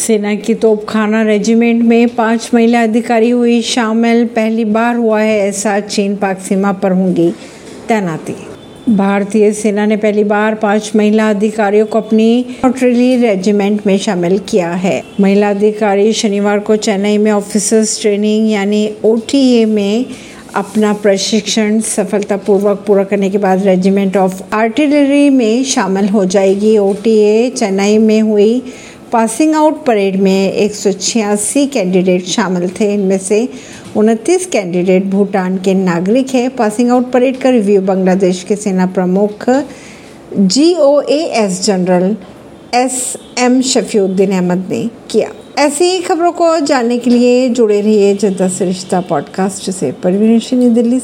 सेना की तोपखाना रेजिमेंट में पाँच महिला अधिकारी हुई। शामिल, पहली बार हुआ है ऐसा चीन पाक सीमा पर होंगी तैनाती। भारतीय सेना ने पहली बार पाँच महिला अधिकारियों को अपनी ऑट्रेली रेजिमेंट में शामिल किया है। महिला अधिकारी शनिवार को चेन्नई में ऑफिसर्स ट्रेनिंग यानी ओटीए में अपना प्रशिक्षण सफलतापूर्वक पूरा करने के बाद रेजिमेंट ऑफ़ आर्टिलरी में शामिल हो जाएगी। ओटीए चेन्नई में हुई पासिंग आउट परेड में एक सौ छियासी कैंडिडेट शामिल थे। इनमें से उनतीस कैंडिडेट भूटान के नागरिक हैं। पासिंग आउट परेड का रिव्यू बांग्लादेश के सेना प्रमुख G O A S general S M Shafiuddin Ahmed ने किया। ऐसी ही खबरों को जानने के लिए जुड़े रहिए जनता सरिश्ता पॉडकास्ट से। परवीन दिल्ली